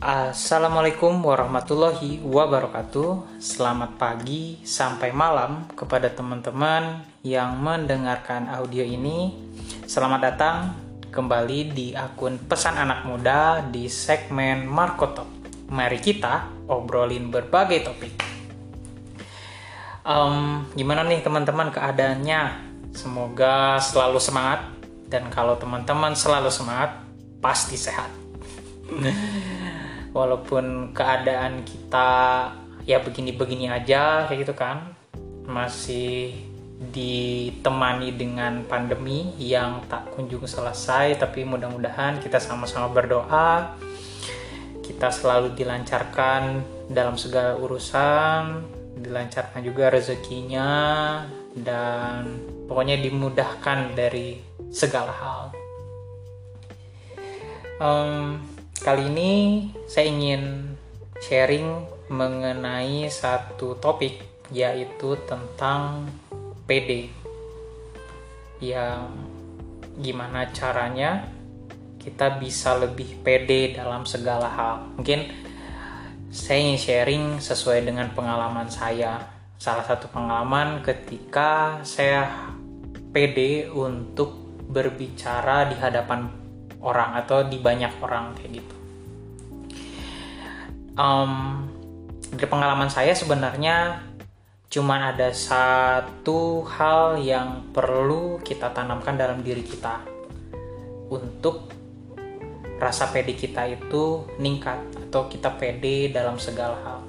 Assalamualaikum warahmatullahi wabarakatuh. Selamat pagi sampai malam kepada teman-teman yang mendengarkan audio ini. Selamat datang kembali di akun Pesan Anak Muda di segmen Marco Top. Mari kita obrolin berbagai topik. Um, gimana nih teman-teman keadaannya? Semoga selalu semangat dan kalau teman-teman selalu semangat, pasti sehat walaupun keadaan kita ya begini-begini aja kayak gitu kan. Masih ditemani dengan pandemi yang tak kunjung selesai tapi mudah-mudahan kita sama-sama berdoa. Kita selalu dilancarkan dalam segala urusan dilancarkan juga rezekinya dan pokoknya dimudahkan dari segala hal. Um, Kali ini saya ingin sharing mengenai satu topik yaitu tentang PD yang gimana caranya kita bisa lebih pede dalam segala hal. Mungkin saya ingin sharing sesuai dengan pengalaman saya. Salah satu pengalaman ketika saya pede untuk berbicara di hadapan orang atau di banyak orang kayak gitu. Um, dari pengalaman saya sebenarnya cuman ada satu hal yang perlu kita tanamkan dalam diri kita untuk rasa pede kita itu meningkat atau kita pede dalam segala hal.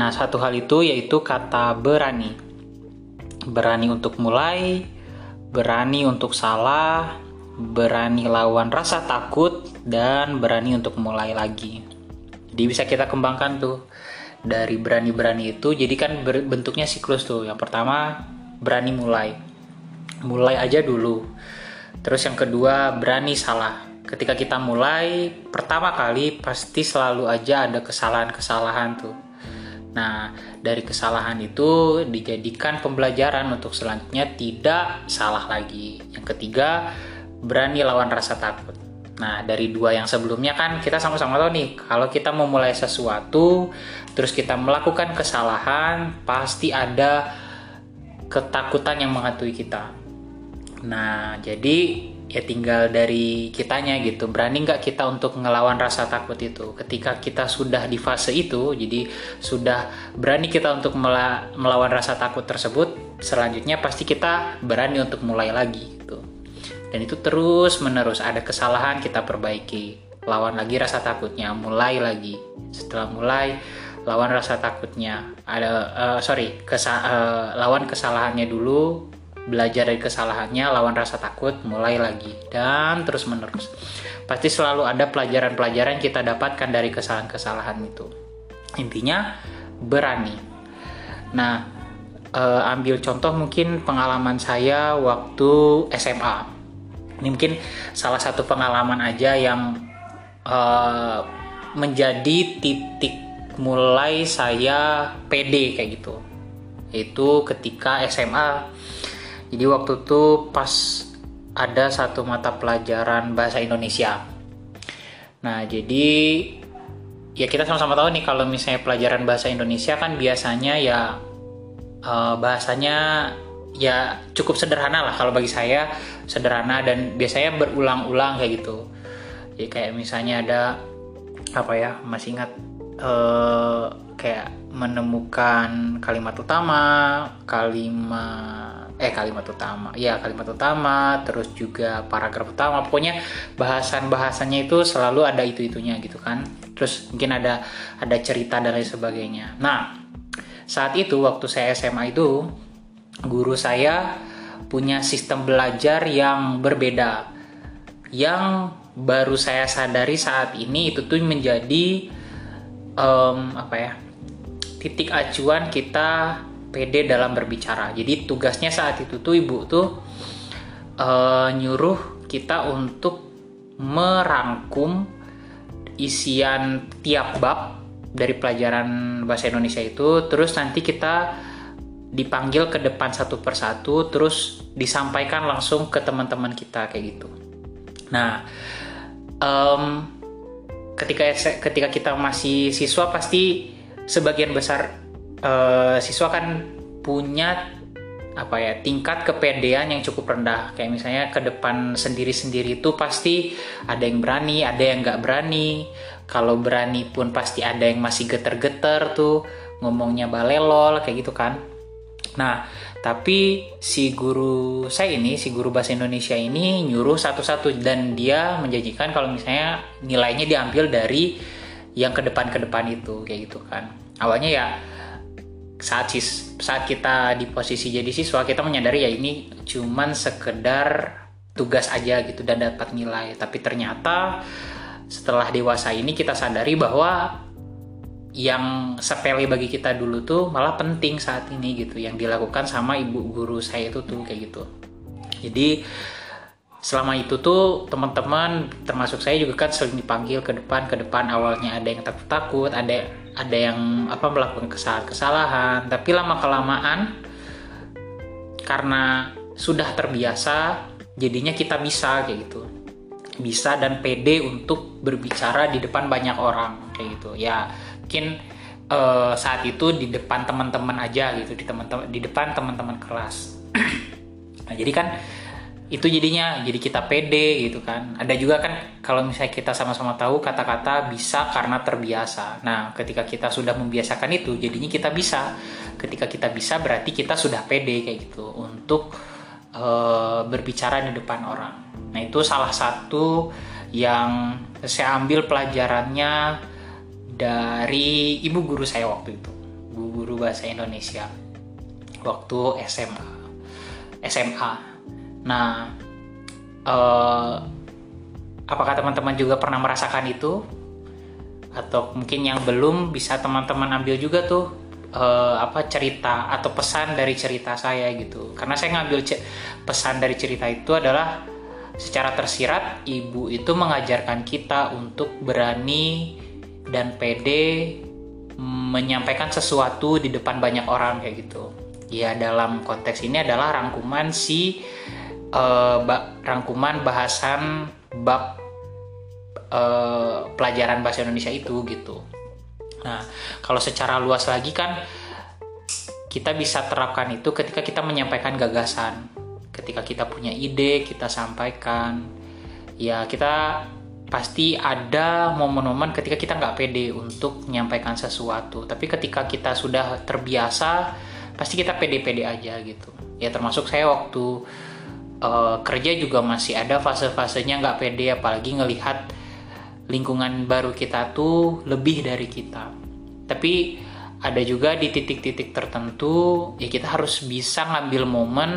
Nah, satu hal itu yaitu kata berani. Berani untuk mulai, berani untuk salah, berani lawan rasa takut, dan berani untuk mulai lagi. Jadi bisa kita kembangkan tuh dari berani-berani itu. Jadi kan bentuknya siklus tuh. Yang pertama berani mulai, mulai aja dulu. Terus yang kedua berani salah. Ketika kita mulai pertama kali pasti selalu aja ada kesalahan-kesalahan tuh Nah, dari kesalahan itu dijadikan pembelajaran untuk selanjutnya tidak salah lagi. Yang ketiga, berani lawan rasa takut. Nah, dari dua yang sebelumnya kan kita sama-sama tahu nih, kalau kita memulai sesuatu, terus kita melakukan kesalahan, pasti ada ketakutan yang menghantui kita. Nah, jadi ya tinggal dari kitanya gitu. Berani nggak kita untuk ngelawan rasa takut itu? Ketika kita sudah di fase itu jadi sudah berani kita untuk melawan rasa takut tersebut selanjutnya pasti kita berani untuk mulai lagi gitu. Dan itu terus menerus ada kesalahan kita perbaiki. Lawan lagi rasa takutnya mulai lagi. Setelah mulai lawan rasa takutnya. Ada uh, sorry kesa uh, lawan kesalahannya dulu belajar dari kesalahannya, lawan rasa takut, mulai lagi, dan terus menerus. Pasti selalu ada pelajaran-pelajaran kita dapatkan dari kesalahan-kesalahan itu. Intinya, berani. Nah, eh, ambil contoh mungkin pengalaman saya waktu SMA. Ini mungkin salah satu pengalaman aja yang eh, menjadi titik mulai saya pede kayak gitu. Itu ketika SMA jadi waktu itu pas ada satu mata pelajaran bahasa Indonesia. Nah, jadi ya kita sama-sama tahu nih kalau misalnya pelajaran bahasa Indonesia kan biasanya ya uh, bahasanya ya cukup sederhana lah kalau bagi saya sederhana dan biasanya berulang-ulang kayak gitu. Jadi kayak misalnya ada apa ya masih ingat uh, kayak menemukan kalimat utama, kalimat eh kalimat utama. Ya kalimat utama terus juga paragraf utama. Pokoknya bahasan bahasannya itu selalu ada itu itunya gitu kan. Terus mungkin ada ada cerita dan lain sebagainya. Nah saat itu waktu saya SMA itu guru saya punya sistem belajar yang berbeda. Yang baru saya sadari saat ini itu tuh menjadi um, apa ya titik acuan kita pede dalam berbicara. Jadi tugasnya saat itu tuh ibu tuh uh, nyuruh kita untuk merangkum isian tiap bab dari pelajaran bahasa Indonesia itu, terus nanti kita dipanggil ke depan satu persatu, terus disampaikan langsung ke teman-teman kita kayak gitu. Nah, um, ketika ketika kita masih siswa pasti sebagian besar uh, siswa kan punya apa ya tingkat kepedean yang cukup rendah. Kayak misalnya ke depan sendiri-sendiri itu pasti ada yang berani ada yang nggak berani. Kalau berani pun pasti ada yang masih geter-geter tuh ngomongnya balelol kayak gitu kan. Nah tapi si guru saya ini si guru bahasa Indonesia ini nyuruh satu-satu dan dia menjanjikan kalau misalnya nilainya diambil dari yang ke depan ke depan itu kayak gitu kan. Awalnya ya saat sis saat kita di posisi jadi siswa kita menyadari ya ini cuman sekedar tugas aja gitu dan dapat nilai. Tapi ternyata setelah dewasa ini kita sadari bahwa yang sepele bagi kita dulu tuh malah penting saat ini gitu yang dilakukan sama ibu guru saya itu tuh kayak gitu. Jadi selama itu tuh teman-teman termasuk saya juga kan sering dipanggil ke depan ke depan awalnya ada yang takut takut ada ada yang apa melakukan kesalahan kesalahan tapi lama kelamaan karena sudah terbiasa jadinya kita bisa kayak gitu. Bisa dan pede untuk berbicara di depan banyak orang kayak gitu. Ya mungkin uh, saat itu di depan teman-teman aja gitu di teman-teman di depan teman-teman kelas. Nah jadi kan itu jadinya jadi kita pede gitu kan. Ada juga kan kalau misalnya kita sama-sama tahu kata-kata bisa karena terbiasa. Nah ketika kita sudah membiasakan itu jadinya kita bisa. Ketika kita bisa berarti kita sudah pede kayak gitu untuk uh, berbicara di depan orang. Nah itu salah satu yang saya ambil pelajarannya dari ibu guru saya waktu itu. Ibu guru bahasa Indonesia. Waktu SMA SMA Nah, uh, apakah teman-teman juga pernah merasakan itu? Atau mungkin yang belum bisa teman-teman ambil juga tuh uh, apa cerita atau pesan dari cerita saya gitu. Karena saya ngambil pesan dari cerita itu adalah secara tersirat ibu itu mengajarkan kita untuk berani dan pede menyampaikan sesuatu di depan banyak orang kayak gitu. Ya dalam konteks ini adalah rangkuman si uh, rangkuman bahasan bab uh, pelajaran bahasa Indonesia itu gitu. Nah, kalau secara luas lagi kan kita bisa terapkan itu ketika kita menyampaikan gagasan. Ketika kita punya ide, kita sampaikan. Ya, kita pasti ada momen-momen ketika kita nggak pede untuk menyampaikan sesuatu. Tapi ketika kita sudah terbiasa, pasti kita pede-pede aja gitu. Ya termasuk saya waktu uh, kerja juga masih ada fase-fasenya nggak pede apalagi ngelihat lingkungan baru kita tuh lebih dari kita. Tapi ada juga di titik-titik tertentu ya kita harus bisa ngambil momen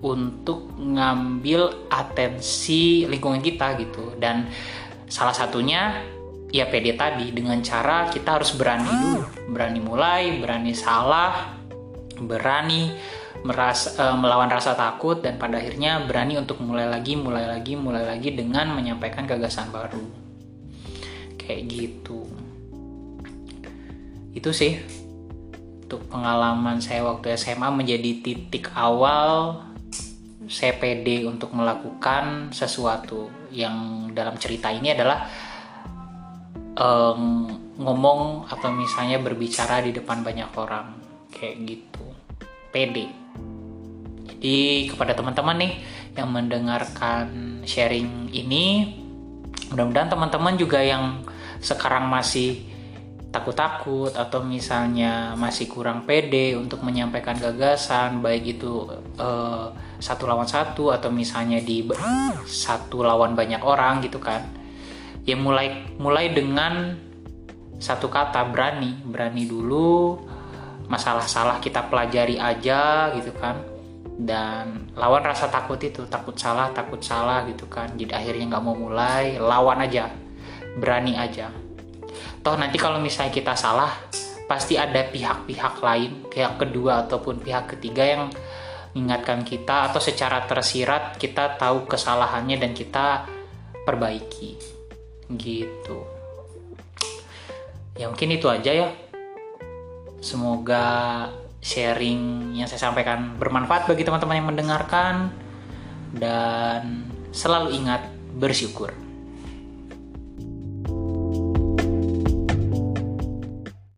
untuk ngambil atensi lingkungan kita gitu. Dan salah satunya ya pede tadi dengan cara kita harus berani dulu. Berani mulai berani salah berani merasa uh, melawan rasa takut dan pada akhirnya berani untuk mulai lagi, mulai lagi, mulai lagi dengan menyampaikan gagasan baru. Kayak gitu. Itu sih untuk pengalaman saya waktu SMA menjadi titik awal pede untuk melakukan sesuatu yang dalam cerita ini adalah um, ngomong atau misalnya berbicara di depan banyak orang kayak gitu pede jadi kepada teman-teman nih yang mendengarkan sharing ini, mudah-mudahan teman-teman juga yang sekarang masih takut-takut atau misalnya masih kurang pede untuk menyampaikan gagasan, baik itu uh, satu lawan satu atau misalnya di satu lawan banyak orang gitu kan. Ya mulai mulai dengan satu kata berani, berani dulu masalah salah kita pelajari aja gitu kan. Dan lawan rasa takut itu takut salah takut salah gitu kan. Jadi akhirnya nggak mau mulai lawan aja berani aja. Toh nanti kalau misalnya kita salah pasti ada pihak-pihak lain pihak kedua ataupun pihak ketiga yang mengingatkan kita atau secara tersirat kita tahu kesalahannya dan kita perbaiki. Gitu. Ya mungkin itu aja ya semoga sharing yang saya sampaikan bermanfaat bagi teman-teman yang mendengarkan dan selalu ingat bersyukur.